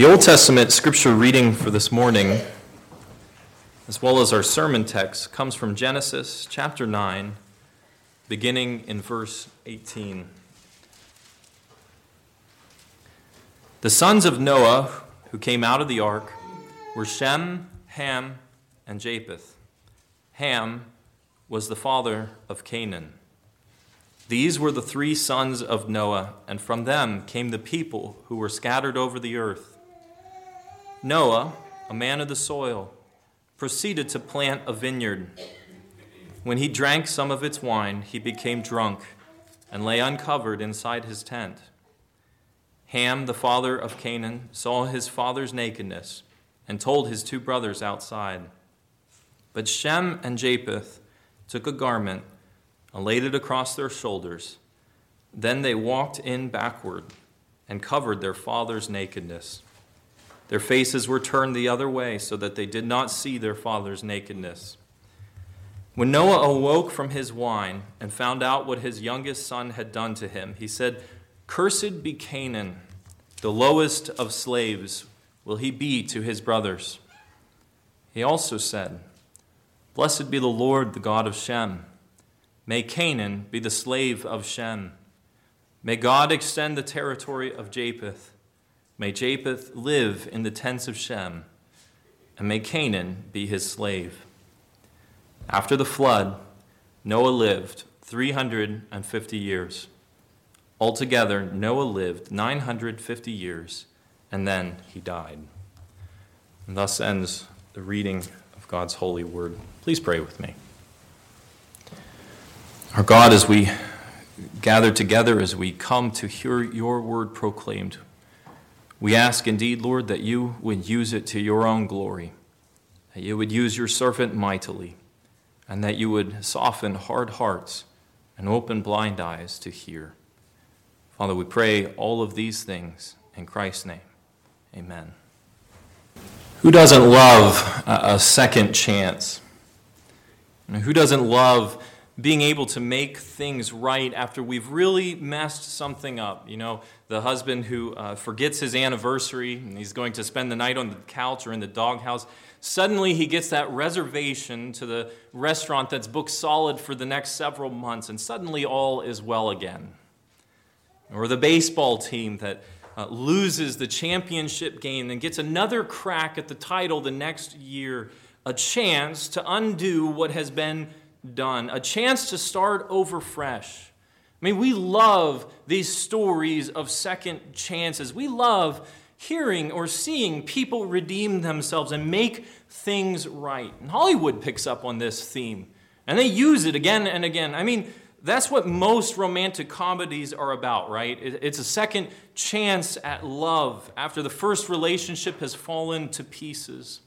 The Old Testament scripture reading for this morning, as well as our sermon text, comes from Genesis chapter 9, beginning in verse 18. The sons of Noah who came out of the ark were Shem, Ham, and Japheth. Ham was the father of Canaan. These were the three sons of Noah, and from them came the people who were scattered over the earth. Noah, a man of the soil, proceeded to plant a vineyard. When he drank some of its wine, he became drunk and lay uncovered inside his tent. Ham, the father of Canaan, saw his father's nakedness and told his two brothers outside. But Shem and Japheth took a garment and laid it across their shoulders. Then they walked in backward and covered their father's nakedness. Their faces were turned the other way so that they did not see their father's nakedness. When Noah awoke from his wine and found out what his youngest son had done to him, he said, Cursed be Canaan, the lowest of slaves will he be to his brothers. He also said, Blessed be the Lord, the God of Shem. May Canaan be the slave of Shem. May God extend the territory of Japheth. May Japheth live in the tents of Shem. And may Canaan be his slave. After the flood, Noah lived 350 years. Altogether, Noah lived 950 years, and then he died. And thus ends the reading of God's holy word. Please pray with me. Our God, as we gather together, as we come to hear your word proclaimed, we ask indeed, Lord, that you would use it to your own glory, that you would use your servant mightily, and that you would soften hard hearts and open blind eyes to hear. Father, we pray all of these things in Christ's name. Amen. Who doesn't love a second chance? Who doesn't love being able to make things right after we've really messed something up? You know, the husband who uh, forgets his anniversary and he's going to spend the night on the couch or in the doghouse. Suddenly, he gets that reservation to the restaurant that's booked solid for the next several months, and suddenly all is well again or the baseball team that uh, loses the championship game and gets another crack at the title the next year, a chance to undo what has been done, a chance to start over fresh. I mean, we love these stories of second chances. We love hearing or seeing people redeem themselves and make things right. And Hollywood picks up on this theme, and they use it again and again. I mean, that's what most romantic comedies are about, right? It's a second chance at love after the first relationship has fallen to pieces.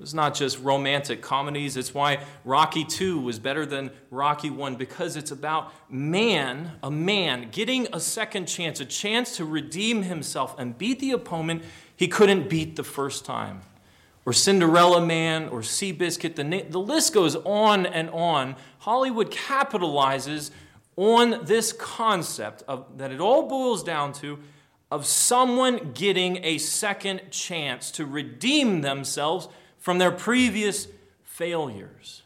It's not just romantic comedies. It's why Rocky 2 was better than Rocky 1 because it's about man, a man, getting a second chance, a chance to redeem himself and beat the opponent he couldn't beat the first time or Cinderella Man or Seabiscuit. The, the list goes on and on. Hollywood capitalizes on this concept of, that it all boils down to of someone getting a second chance to redeem themselves from their previous failures.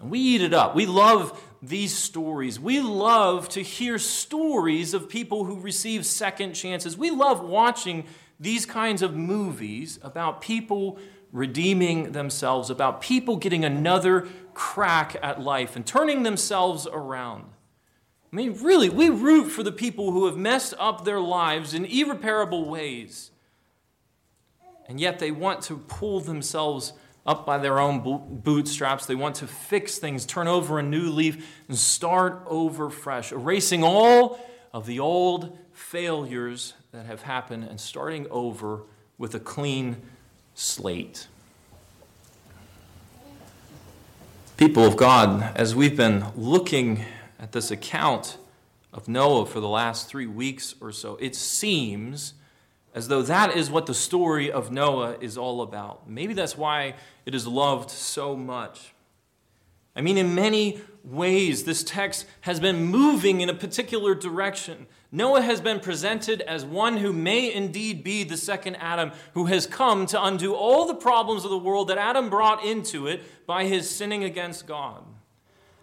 And we eat it up. We love these stories. We love to hear stories of people who receive second chances. We love watching these kinds of movies about people redeeming themselves, about people getting another crack at life and turning themselves around. I mean, really, we root for the people who have messed up their lives in irreparable ways. And yet they want to pull themselves up by their own bootstraps. They want to fix things, turn over a new leaf, and start over fresh, erasing all of the old failures that have happened and starting over with a clean slate. People of God, as we've been looking at this account of Noah for the last three weeks or so, it seems as though that is what the story of Noah is all about. Maybe that's why it is loved so much. I mean, in many ways, this text has been moving in a particular direction. Noah has been presented as one who may indeed be the second Adam, who has come to undo all the problems of the world that Adam brought into it by his sinning against God.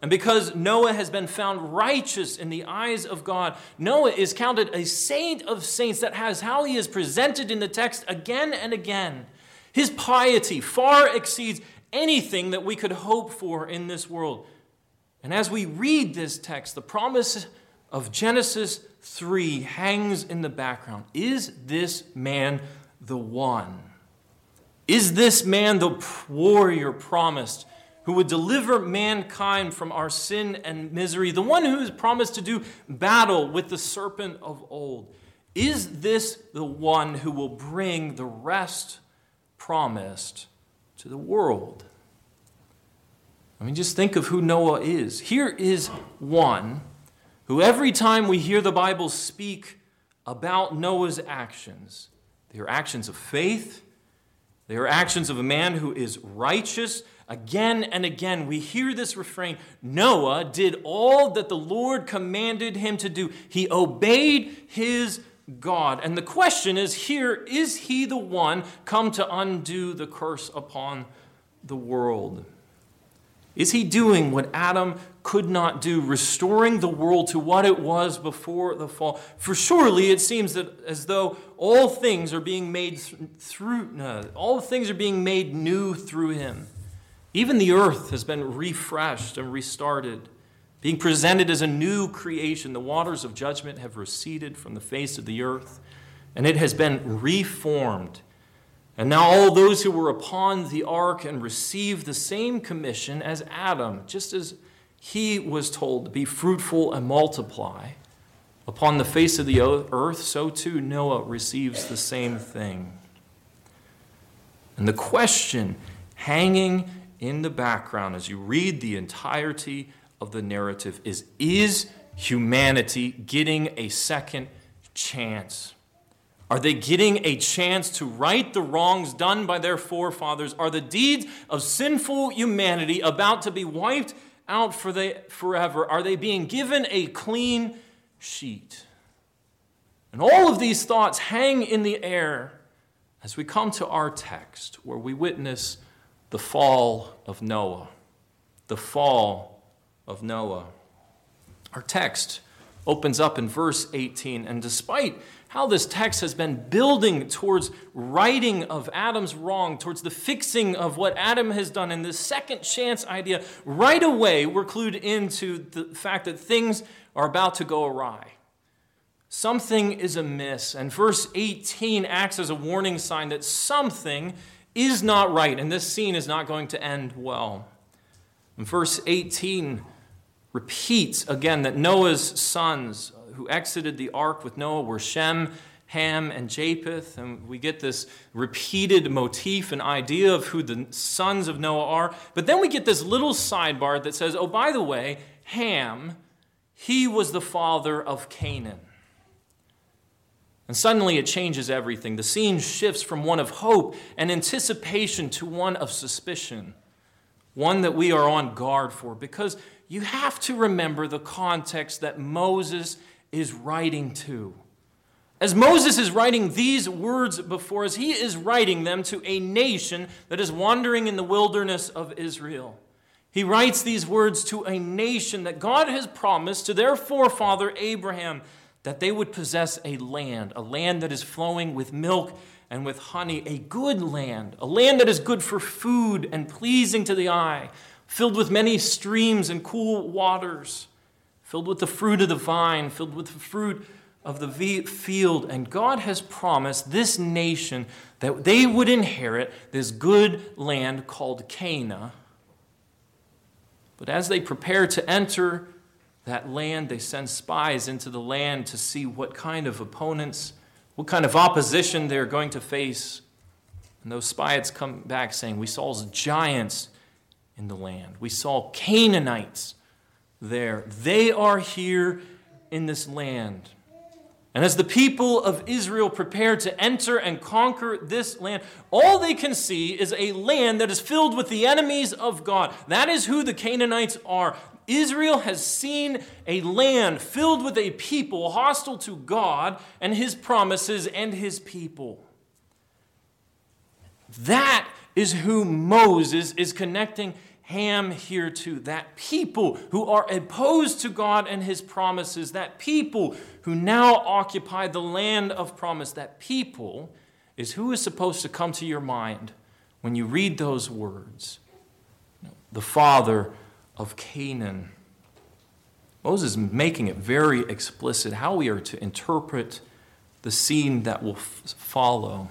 And because Noah has been found righteous in the eyes of God, Noah is counted a saint of saints. That has how he is presented in the text again and again. His piety far exceeds anything that we could hope for in this world. And as we read this text, the promise of Genesis 3 hangs in the background. Is this man the one? Is this man the warrior promised who would deliver mankind from our sin and misery, the one who is promised to do battle with the serpent of old? Is this the one who will bring the rest promised to the world? I mean, just think of who Noah is. Here is one who, every time we hear the Bible speak about Noah's actions, they are actions of faith, they are actions of a man who is righteous. Again and again, we hear this refrain Noah did all that the Lord commanded him to do, he obeyed his God. And the question is here is he the one come to undo the curse upon the world? Is he doing what Adam could not do, restoring the world to what it was before the fall? For surely it seems that as though all things are being made through, no, all things are being made new through him. Even the earth has been refreshed and restarted, being presented as a new creation. The waters of judgment have receded from the face of the earth, and it has been reformed and now all those who were upon the ark and received the same commission as Adam, just as he was told to be fruitful and multiply upon the face of the earth, so too Noah receives the same thing. And the question hanging in the background as you read the entirety of the narrative is Is humanity getting a second chance? Are they getting a chance to right the wrongs done by their forefathers? Are the deeds of sinful humanity about to be wiped out for the, forever? Are they being given a clean sheet? And all of these thoughts hang in the air as we come to our text where we witness the fall of Noah. The fall of Noah. Our text opens up in verse 18, and despite how this text has been building towards righting of Adam's wrong, towards the fixing of what Adam has done, and this second chance idea, right away we're clued into the fact that things are about to go awry. Something is amiss, and verse 18 acts as a warning sign that something is not right, and this scene is not going to end well. And verse 18 repeats again that Noah's sons, who exited the ark with Noah were Shem, Ham, and Japheth. And we get this repeated motif and idea of who the sons of Noah are. But then we get this little sidebar that says, oh, by the way, Ham, he was the father of Canaan. And suddenly it changes everything. The scene shifts from one of hope and anticipation to one of suspicion, one that we are on guard for, because you have to remember the context that Moses is writing to. As Moses is writing these words before us, he is writing them to a nation that is wandering in the wilderness of Israel. He writes these words to a nation that God has promised to their forefather Abraham that they would possess a land, a land that is flowing with milk and with honey, a good land, a land that is good for food and pleasing to the eye, filled with many streams and cool waters filled with the fruit of the vine, filled with the fruit of the field. And God has promised this nation that they would inherit this good land called Canaan. But as they prepare to enter that land, they send spies into the land to see what kind of opponents, what kind of opposition they're going to face. And those spies come back saying, We saw giants in the land, we saw Canaanites there. They are here in this land. And as the people of Israel prepare to enter and conquer this land, all they can see is a land that is filled with the enemies of God. That is who the Canaanites are. Israel has seen a land filled with a people hostile to God and his promises and his people. That is who Moses is connecting Ham here to. That people who are opposed to God and his promises, that people who now occupy the land of promise, that people is who is supposed to come to your mind when you read those words. The father of Canaan. Moses is making it very explicit how we are to interpret the scene that will f- follow.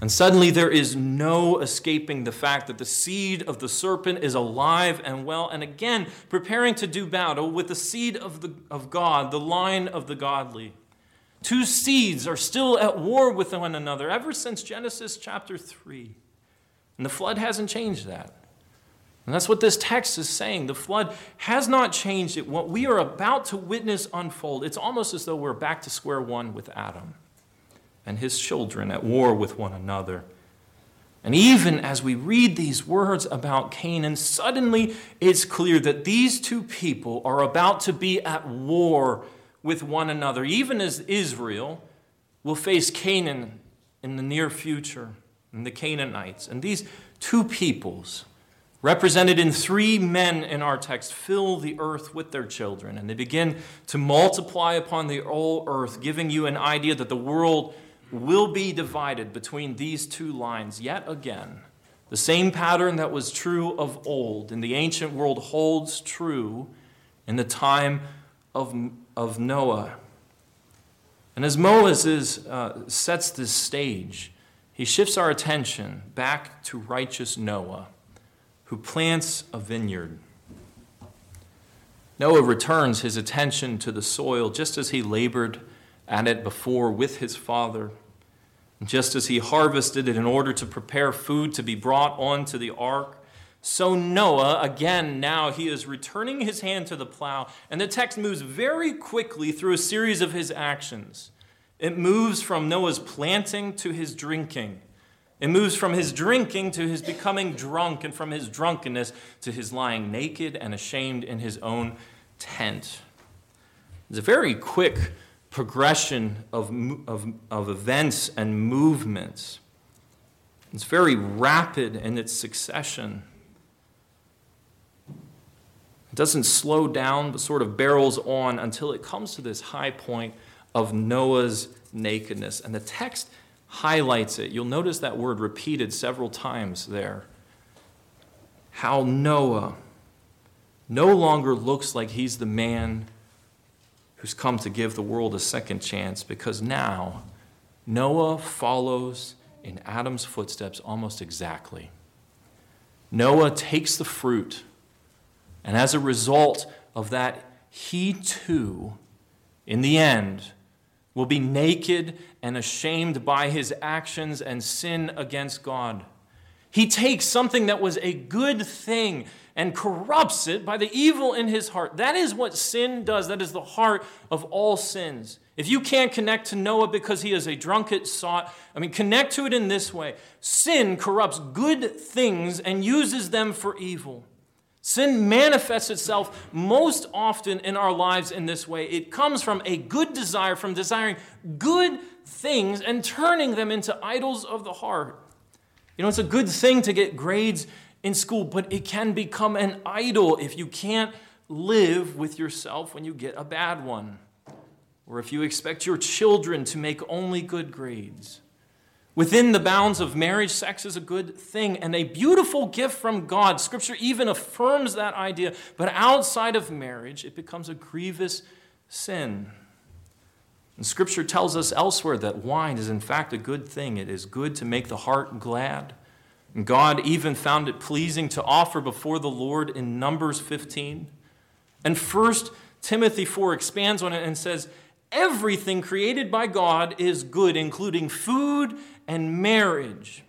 And suddenly there is no escaping the fact that the seed of the serpent is alive and well, and again preparing to do battle with the seed of, the, of God, the line of the godly. Two seeds are still at war with one another ever since Genesis chapter 3. And the flood hasn't changed that. And that's what this text is saying. The flood has not changed it. What we are about to witness unfold, it's almost as though we're back to square one with Adam and his children at war with one another. And even as we read these words about Canaan, suddenly it's clear that these two people are about to be at war with one another, even as Israel will face Canaan in the near future, and the Canaanites. And these two peoples, represented in three men in our text, fill the earth with their children, and they begin to multiply upon the whole earth, giving you an idea that the world will be divided between these two lines yet again. The same pattern that was true of old in the ancient world holds true in the time of, of Noah. And as Moses uh, sets this stage, he shifts our attention back to righteous Noah, who plants a vineyard. Noah returns his attention to the soil just as he labored at it before with his father. Just as he harvested it in order to prepare food to be brought onto the ark, so Noah, again, now he is returning his hand to the plow. And the text moves very quickly through a series of his actions. It moves from Noah's planting to his drinking. It moves from his drinking to his becoming drunk, and from his drunkenness to his lying naked and ashamed in his own tent. It's a very quick progression of, of, of events and movements. It's very rapid in its succession. It doesn't slow down, but sort of barrels on until it comes to this high point of Noah's nakedness. And the text highlights it. You'll notice that word repeated several times there. How Noah no longer looks like he's the man who's come to give the world a second chance because now Noah follows in Adam's footsteps almost exactly. Noah takes the fruit, and as a result of that, he too, in the end, will be naked and ashamed by his actions and sin against God. He takes something that was a good thing and corrupts it by the evil in his heart. That is what sin does. That is the heart of all sins. If you can't connect to Noah because he is a drunkard sot, I mean, connect to it in this way sin corrupts good things and uses them for evil. Sin manifests itself most often in our lives in this way. It comes from a good desire, from desiring good things and turning them into idols of the heart. You know, it's a good thing to get grades in school, but it can become an idol if you can't live with yourself when you get a bad one, or if you expect your children to make only good grades. Within the bounds of marriage, sex is a good thing and a beautiful gift from God. Scripture even affirms that idea. But outside of marriage, it becomes a grievous sin. And Scripture tells us elsewhere that wine is, in fact, a good thing. It is good to make the heart glad. And God even found it pleasing to offer before the Lord in Numbers 15. And 1 Timothy 4 expands on it and says, Everything created by God is good, including food and marriage.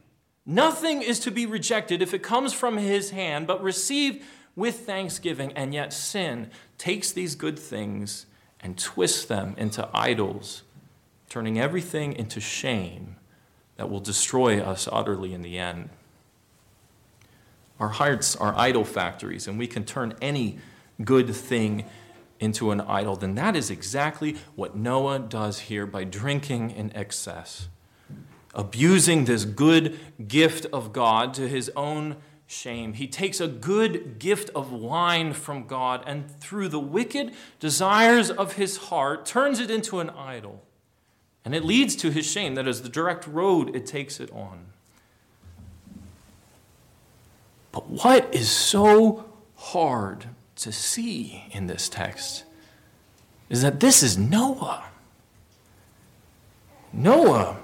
Nothing is to be rejected if it comes from His hand, but received with thanksgiving. And yet sin takes these good things and twists them into idols, turning everything into shame that will destroy us utterly in the end. Our hearts are idol factories, and we can turn any good thing into an idol. Then that is exactly what Noah does here by drinking in excess, abusing this good gift of God to his own shame. He takes a good gift of wine from God and through the wicked desires of his heart turns it into an idol. And it leads to his shame. That is the direct road it takes it on. But what is so hard to see in this text is that this is Noah. Noah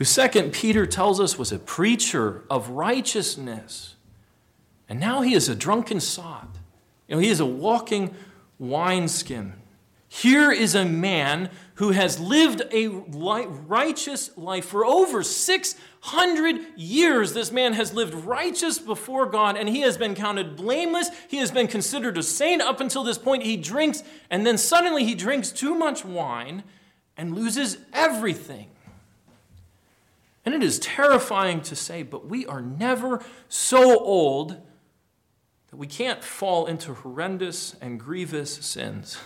who second Peter tells us was a preacher of righteousness. And now he is a drunken sot. You know, he is a walking wineskin. Here is a man who has lived a righteous life for over 600 years. This man has lived righteous before God and he has been counted blameless. He has been considered a saint up until this point. He drinks and then suddenly he drinks too much wine and loses everything. And it is terrifying to say, but we are never so old that we can't fall into horrendous and grievous sins.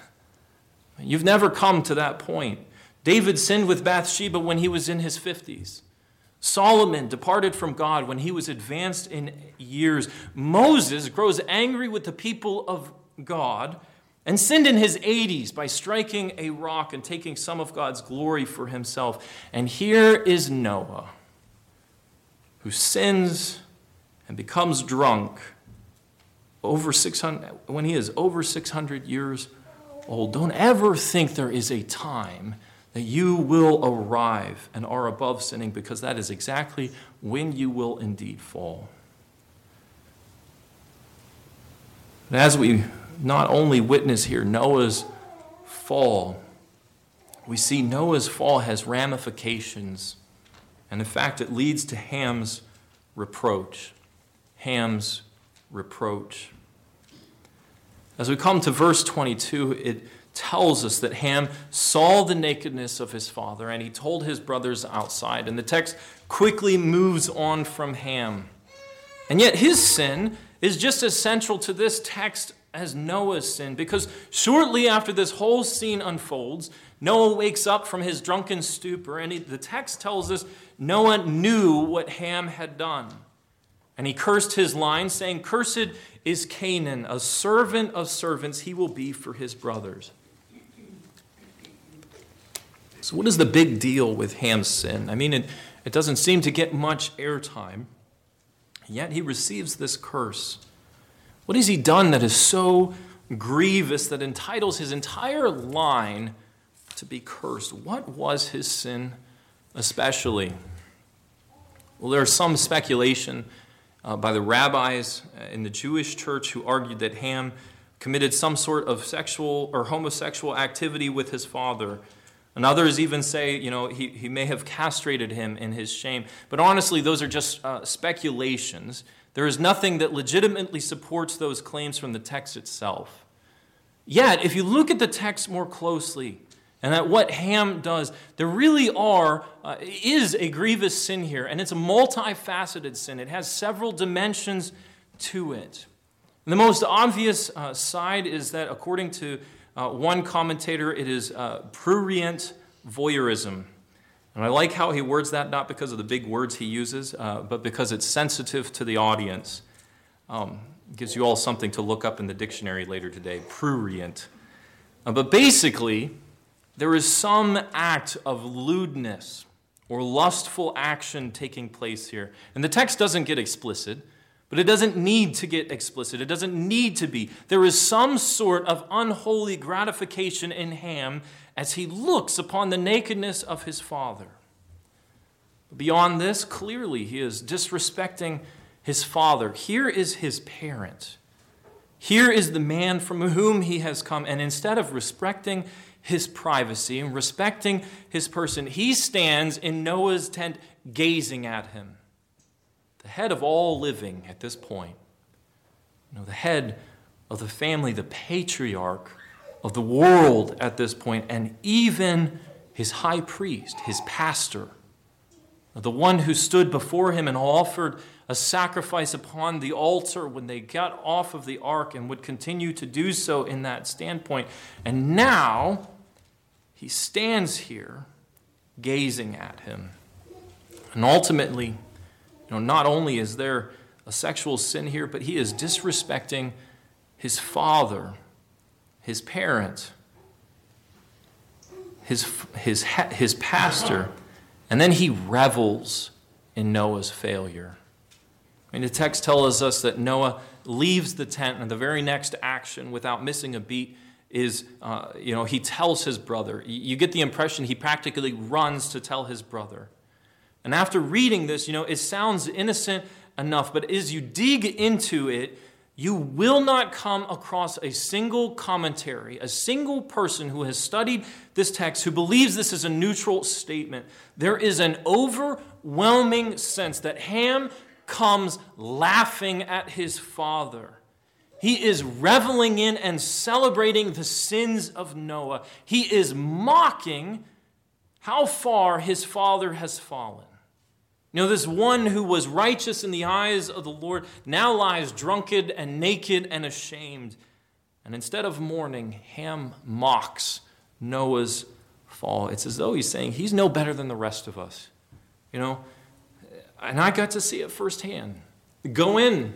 You've never come to that point. David sinned with Bathsheba when he was in his 50s. Solomon departed from God when he was advanced in years. Moses grows angry with the people of God and sinned in his 80s by striking a rock and taking some of God's glory for himself. And here is Noah, who sins and becomes drunk over 600 when he is over 600 years old. Don't ever think there is a time that you will arrive and are above sinning because that is exactly when you will indeed fall. And as we not only witness here Noah's fall, we see Noah's fall has ramifications. And in fact, it leads to Ham's reproach. Ham's reproach. As we come to verse 22, it tells us that Ham saw the nakedness of his father and he told his brothers outside. And the text quickly moves on from Ham. And yet his sin is just as central to this text as Noah's sin, because shortly after this whole scene unfolds, Noah wakes up from his drunken stupor, and he, the text tells us Noah knew what Ham had done. And he cursed his line, saying, Cursed is Canaan, a servant of servants he will be for his brothers. So, what is the big deal with Ham's sin? I mean, it, it doesn't seem to get much airtime, yet he receives this curse. What has he done that is so grievous that entitles his entire line to be cursed? What was his sin especially? Well, there's some speculation uh, by the rabbis in the Jewish church who argued that Ham committed some sort of sexual or homosexual activity with his father. And others even say, you know, he, he may have castrated him in his shame. But honestly, those are just uh, speculations. There is nothing that legitimately supports those claims from the text itself. Yet, if you look at the text more closely, and that what Ham does, there really are, uh, is a grievous sin here, and it's a multifaceted sin. It has several dimensions to it. And the most obvious uh, side is that, according to uh, one commentator, it is uh, prurient voyeurism. And I like how he words that, not because of the big words he uses, uh, but because it's sensitive to the audience. Um, gives you all something to look up in the dictionary later today prurient. Uh, but basically, there is some act of lewdness or lustful action taking place here. And the text doesn't get explicit, but it doesn't need to get explicit. It doesn't need to be. There is some sort of unholy gratification in Ham as he looks upon the nakedness of his father. Beyond this, clearly he is disrespecting his father. Here is his parent. Here is the man from whom he has come. And instead of respecting his privacy and respecting his person, he stands in Noah's tent gazing at him. The head of all living at this point. You know, the head of the family, the patriarch of the world at this point, and even his high priest, his pastor, the one who stood before him and offered a sacrifice upon the altar when they got off of the ark and would continue to do so in that standpoint. And now he stands here gazing at him. And ultimately, you know, not only is there a sexual sin here, but he is disrespecting his father, his parent, his, his, his pastor, and then he revels in Noah's failure. I mean, the text tells us that Noah leaves the tent, and the very next action, without missing a beat, is, uh, you know, he tells his brother. You get the impression he practically runs to tell his brother. And after reading this, you know, it sounds innocent enough, but as you dig into it, you will not come across a single commentary, a single person who has studied this text who believes this is a neutral statement. There is an overwhelming sense that Ham comes laughing at his father. He is reveling in and celebrating the sins of Noah. He is mocking how far his father has fallen. You know, this one who was righteous in the eyes of the Lord now lies drunken and naked and ashamed. And instead of mourning, Ham mocks Noah's fall. It's as though he's saying he's no better than the rest of us. You know, and I got to see it firsthand. Go in,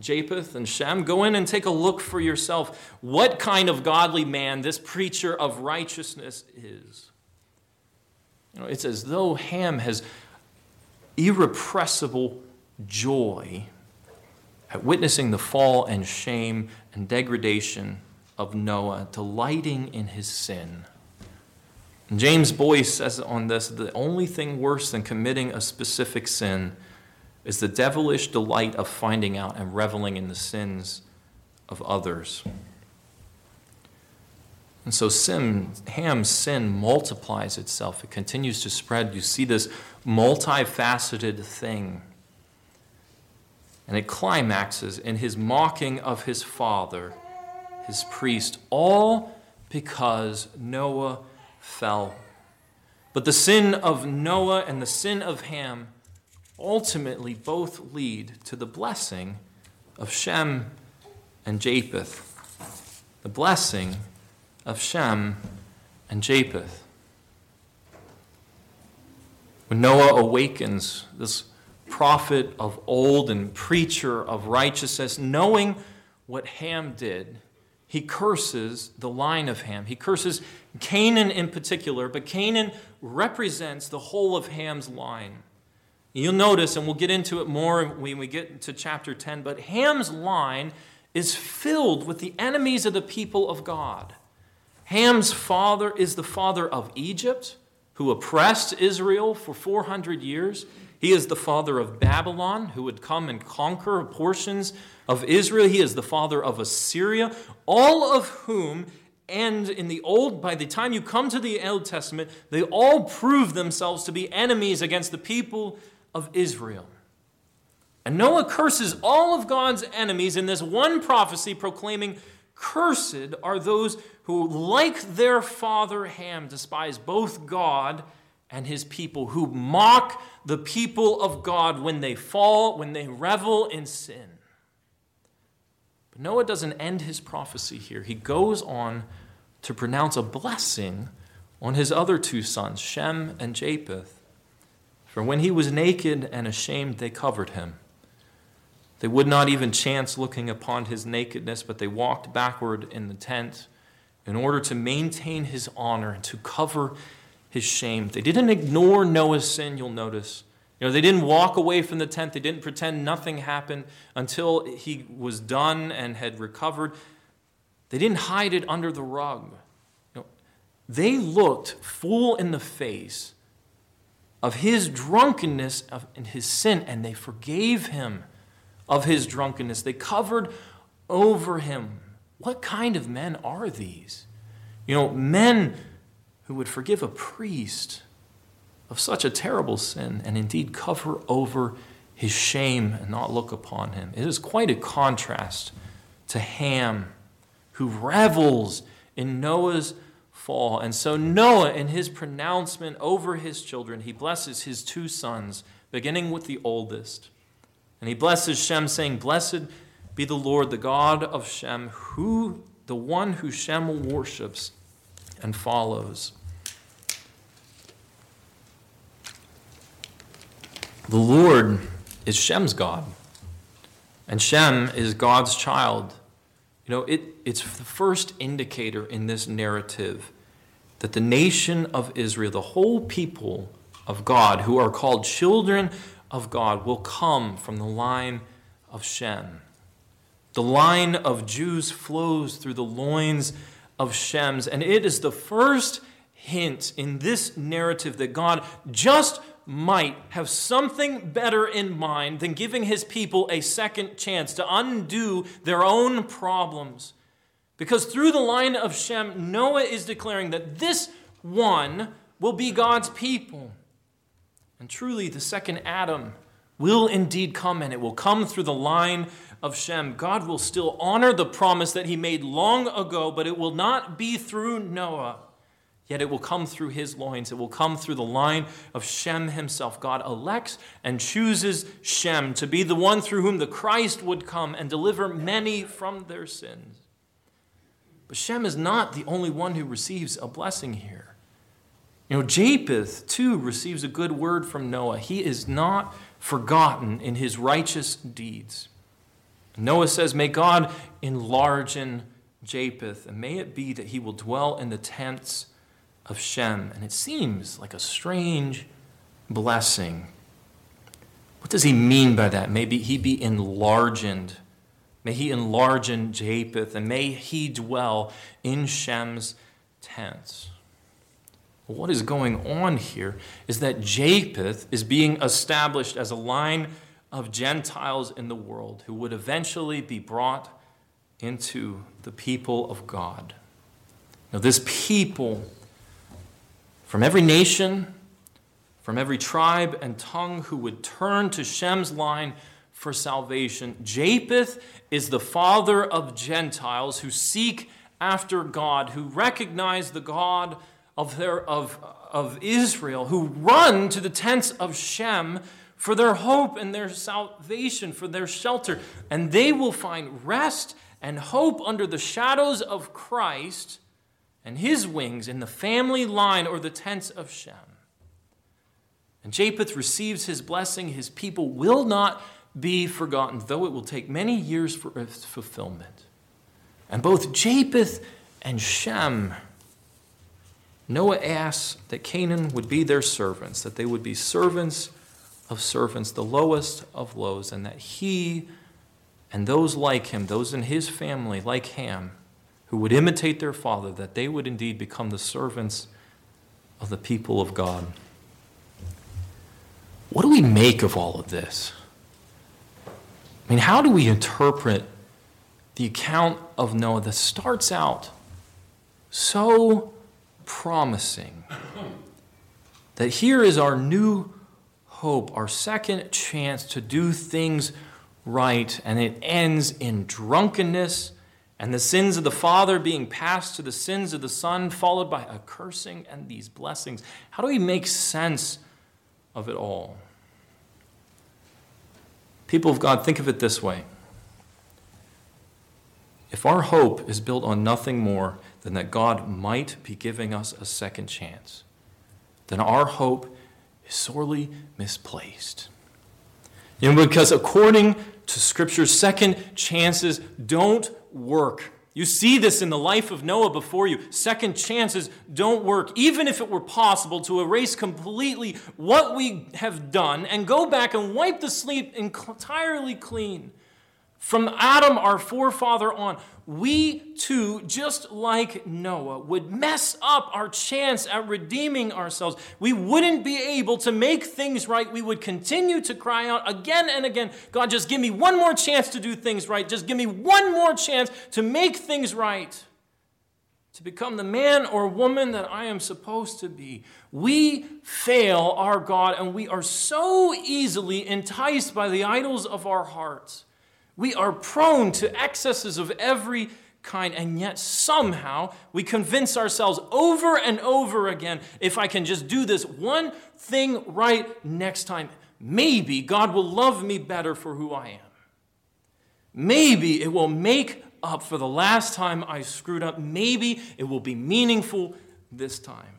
Japheth and Shem, go in and take a look for yourself what kind of godly man this preacher of righteousness is. You know, it's as though Ham has irrepressible joy at witnessing the fall and shame and degradation of Noah, delighting in his sin. And James Boice says on this the only thing worse than committing a specific sin is the devilish delight of finding out and reveling in the sins of others. And so sin, Ham's sin multiplies itself. It continues to spread. You see this multifaceted thing. And it climaxes in his mocking of his father, his priest, all because Noah fell. But the sin of Noah and the sin of Ham ultimately both lead to the blessing of Shem and Japheth. The blessing of Shem and Japheth. When Noah awakens, this prophet of old and preacher of righteousness, knowing what Ham did, he curses the line of Ham. He curses Canaan in particular, but Canaan represents the whole of Ham's line. You'll notice, and we'll get into it more when we get to chapter 10, but Ham's line is filled with the enemies of the people of God. Ham's father is the father of Egypt, who oppressed Israel for 400 years. He is the father of Babylon, who would come and conquer portions of Israel. He is the father of Assyria, all of whom and in the old by the time you come to the old testament they all prove themselves to be enemies against the people of israel and noah curses all of god's enemies in this one prophecy proclaiming Cursed are those who, like their father Ham, despise both God and his people, who mock the people of God when they fall, when they revel in sin. But Noah doesn't end his prophecy here. He goes on to pronounce a blessing on his other two sons, Shem and Japheth. For when he was naked and ashamed, they covered him. They would not even chance looking upon his nakedness, but they walked backward in the tent in order to maintain his honor and to cover his shame. They didn't ignore Noah's sin, you'll notice. You know, they didn't walk away from the tent. They didn't pretend nothing happened until he was done and had recovered. They didn't hide it under the rug. You know, they looked full in the face of his drunkenness and his sin, and they forgave him of his drunkenness. They covered over him. What kind of men are these? You know, men who would forgive a priest of such a terrible sin and indeed cover over his shame and not look upon him. It is quite a contrast to Ham, who revels in Noah's fall. And so, Noah, in his pronouncement over his children, he blesses his two sons, beginning with the oldest. And he blesses Shem, saying, Blessed be the Lord, the God of Shem, who the one who Shem worships and follows. The Lord is Shem's God, and Shem is God's child. You know, it, it's the first indicator in this narrative that the nation of Israel, the whole people of God, who are called children of God, will come from the line of Shem. The line of Jews flows through the loins of Shem's, and it is the first hint in this narrative that God just might have something better in mind than giving his people a second chance to undo their own problems. Because through the line of Shem, Noah is declaring that this one will be God's people. And truly, the second Adam will indeed come, and it will come through the line of Shem. God will still honor the promise that he made long ago, but it will not be through Noah. Yet it will come through his loins. It will come through the line of Shem himself. God elects and chooses Shem to be the one through whom the Christ would come and deliver many from their sins. But Shem is not the only one who receives a blessing here. You know, Japheth too receives a good word from Noah. He is not forgotten in his righteous deeds. Noah says, May God enlarge in Japheth, and may it be that he will dwell in the tents of Shem. And it seems like a strange blessing. What does he mean by that? Maybe he be enlarged. May he enlarge in Japheth, and may he dwell in Shem's tents. What is going on here is that Japheth is being established as a line of Gentiles in the world who would eventually be brought into the people of God. Now, this people from every nation, from every tribe and tongue who would turn to Shem's line for salvation. Japheth is the father of Gentiles who seek after God, who recognize the God of, their, of, of Israel, who run to the tents of Shem for their hope and their salvation, for their shelter. And they will find rest and hope under the shadows of Christ and his wings in the family line or the tents of Shem. And Japheth receives his blessing. His people will not be forgotten, though it will take many years for its fulfillment. And both Japheth and Shem, Noah asks that Canaan would be their servants, that they would be servants of servants, the lowest of lows, and that he and those like him, those in his family, like Ham, who would imitate their father, that they would indeed become the servants of the people of God. What do we make of all of this? I mean, how do we interpret the account of Noah that starts out so promising that here is our new hope, our second chance to do things right, and it ends in drunkenness and the sins of the father being passed to the sins of the son, followed by a cursing and these blessings. How do we make sense of it all? People of God, think of it this way. If our hope is built on nothing more than that God might be giving us a second chance, then our hope is sorely misplaced. Know, because according to Scripture, second chances don't work. You see this in the life of Noah before you. Second chances don't work, even if it were possible to erase completely what we have done and go back and wipe the slate entirely clean. From Adam, our forefather, on, we too, just like Noah, would mess up our chance at redeeming ourselves. We wouldn't be able to make things right. We would continue to cry out again and again God, just give me one more chance to do things right. Just give me one more chance to make things right, to become the man or woman that I am supposed to be. We fail our God, and we are so easily enticed by the idols of our hearts we are prone to excesses of every kind, and yet somehow we convince ourselves over and over again if I can just do this one thing right next time, maybe God will love me better for who I am. Maybe it will make up for the last time I screwed up. Maybe it will be meaningful this time.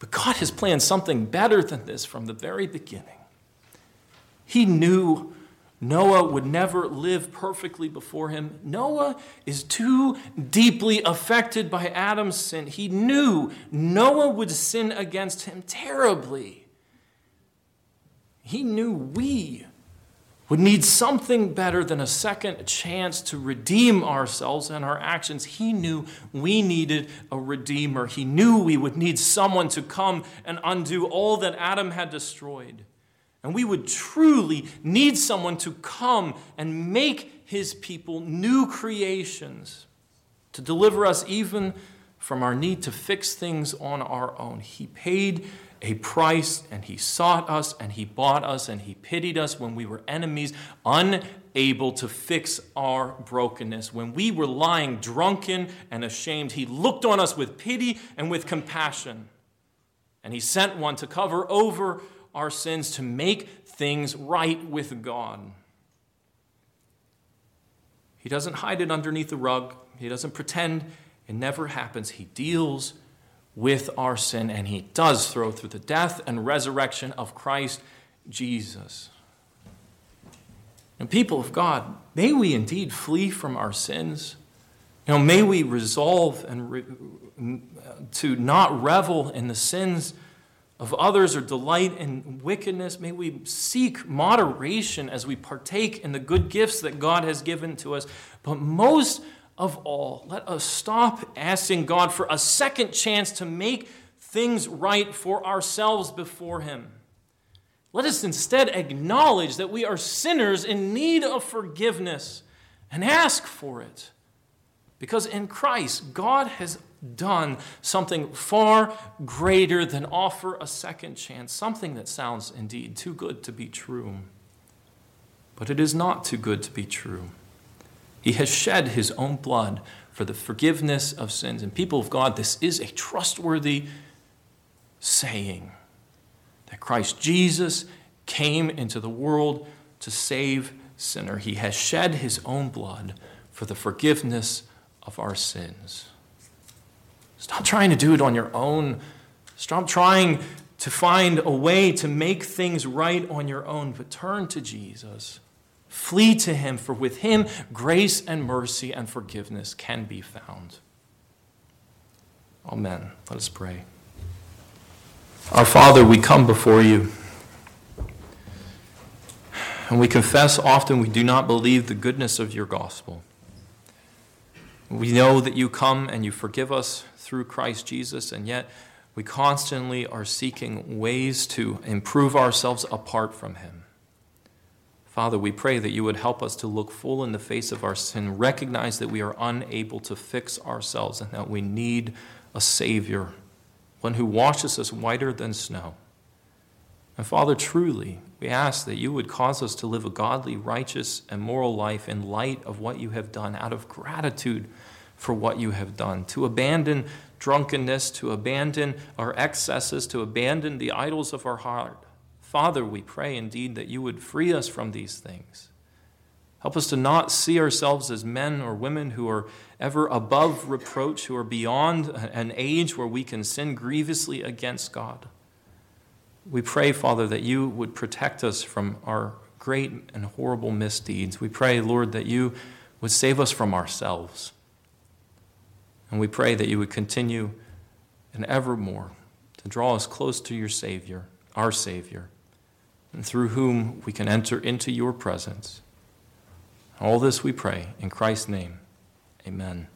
But God has planned something better than this from the very beginning. He knew Noah would never live perfectly before him. Noah is too deeply affected by Adam's sin. He knew Noah would sin against him terribly. He knew we would need something better than a second chance to redeem ourselves and our actions. He knew we needed a redeemer. He knew we would need someone to come and undo all that Adam had destroyed. And we would truly need someone to come and make his people new creations, to deliver us even from our need to fix things on our own. He paid a price, and he sought us, and he bought us, and he pitied us when we were enemies, unable to fix our brokenness. When we were lying drunken and ashamed, he looked on us with pity and with compassion. And he sent one to cover over our sins, to make things right with God. He doesn't hide it underneath the rug, he doesn't pretend it never happens. He deals with our sin, and he does throw through the death and resurrection of Christ Jesus. And people of God, may we indeed flee from our sins. You know, may we resolve and re- to not revel in the sins of others or delight in wickedness. May we seek moderation as we partake in the good gifts that God has given to us. But most of all, let us stop asking God for a second chance to make things right for ourselves before Him. Let us instead acknowledge that we are sinners in need of forgiveness and ask for it. Because in Christ, God has done something far greater than offer a second chance, something that sounds indeed too good to be true. But it is not too good to be true. He has shed his own blood for the forgiveness of sins. And people of God, this is a trustworthy saying that Christ Jesus came into the world to save sinner. He has shed his own blood for the forgiveness of our sins. Stop trying to do it on your own. Stop trying to find a way to make things right on your own, but turn to Jesus. Flee to him, for with him grace and mercy and forgiveness can be found. Amen. Let us pray. Our Father, we come before you. And we confess often we do not believe the goodness of your gospel. We know that you come and you forgive us through Christ Jesus, and yet we constantly are seeking ways to improve ourselves apart from him. Father, we pray that you would help us to look full in the face of our sin, recognize that we are unable to fix ourselves, and that we need a Savior, one who washes us whiter than snow. And Father, truly, we ask that you would cause us to live a godly, righteous, and moral life in light of what you have done, out of gratitude for what you have done, to abandon drunkenness, to abandon our excesses, to abandon the idols of our heart Father, we pray indeed that you would free us from these things. Help us to not see ourselves as men or women who are ever above reproach, who are beyond an age where we can sin grievously against God. We pray, Father, that you would protect us from our great and horrible misdeeds. We pray, Lord, that you would save us from ourselves. And we pray that you would continue and evermore to draw us close to your Savior, our Savior and through whom we can enter into your presence. All this we pray in Christ's name. Amen.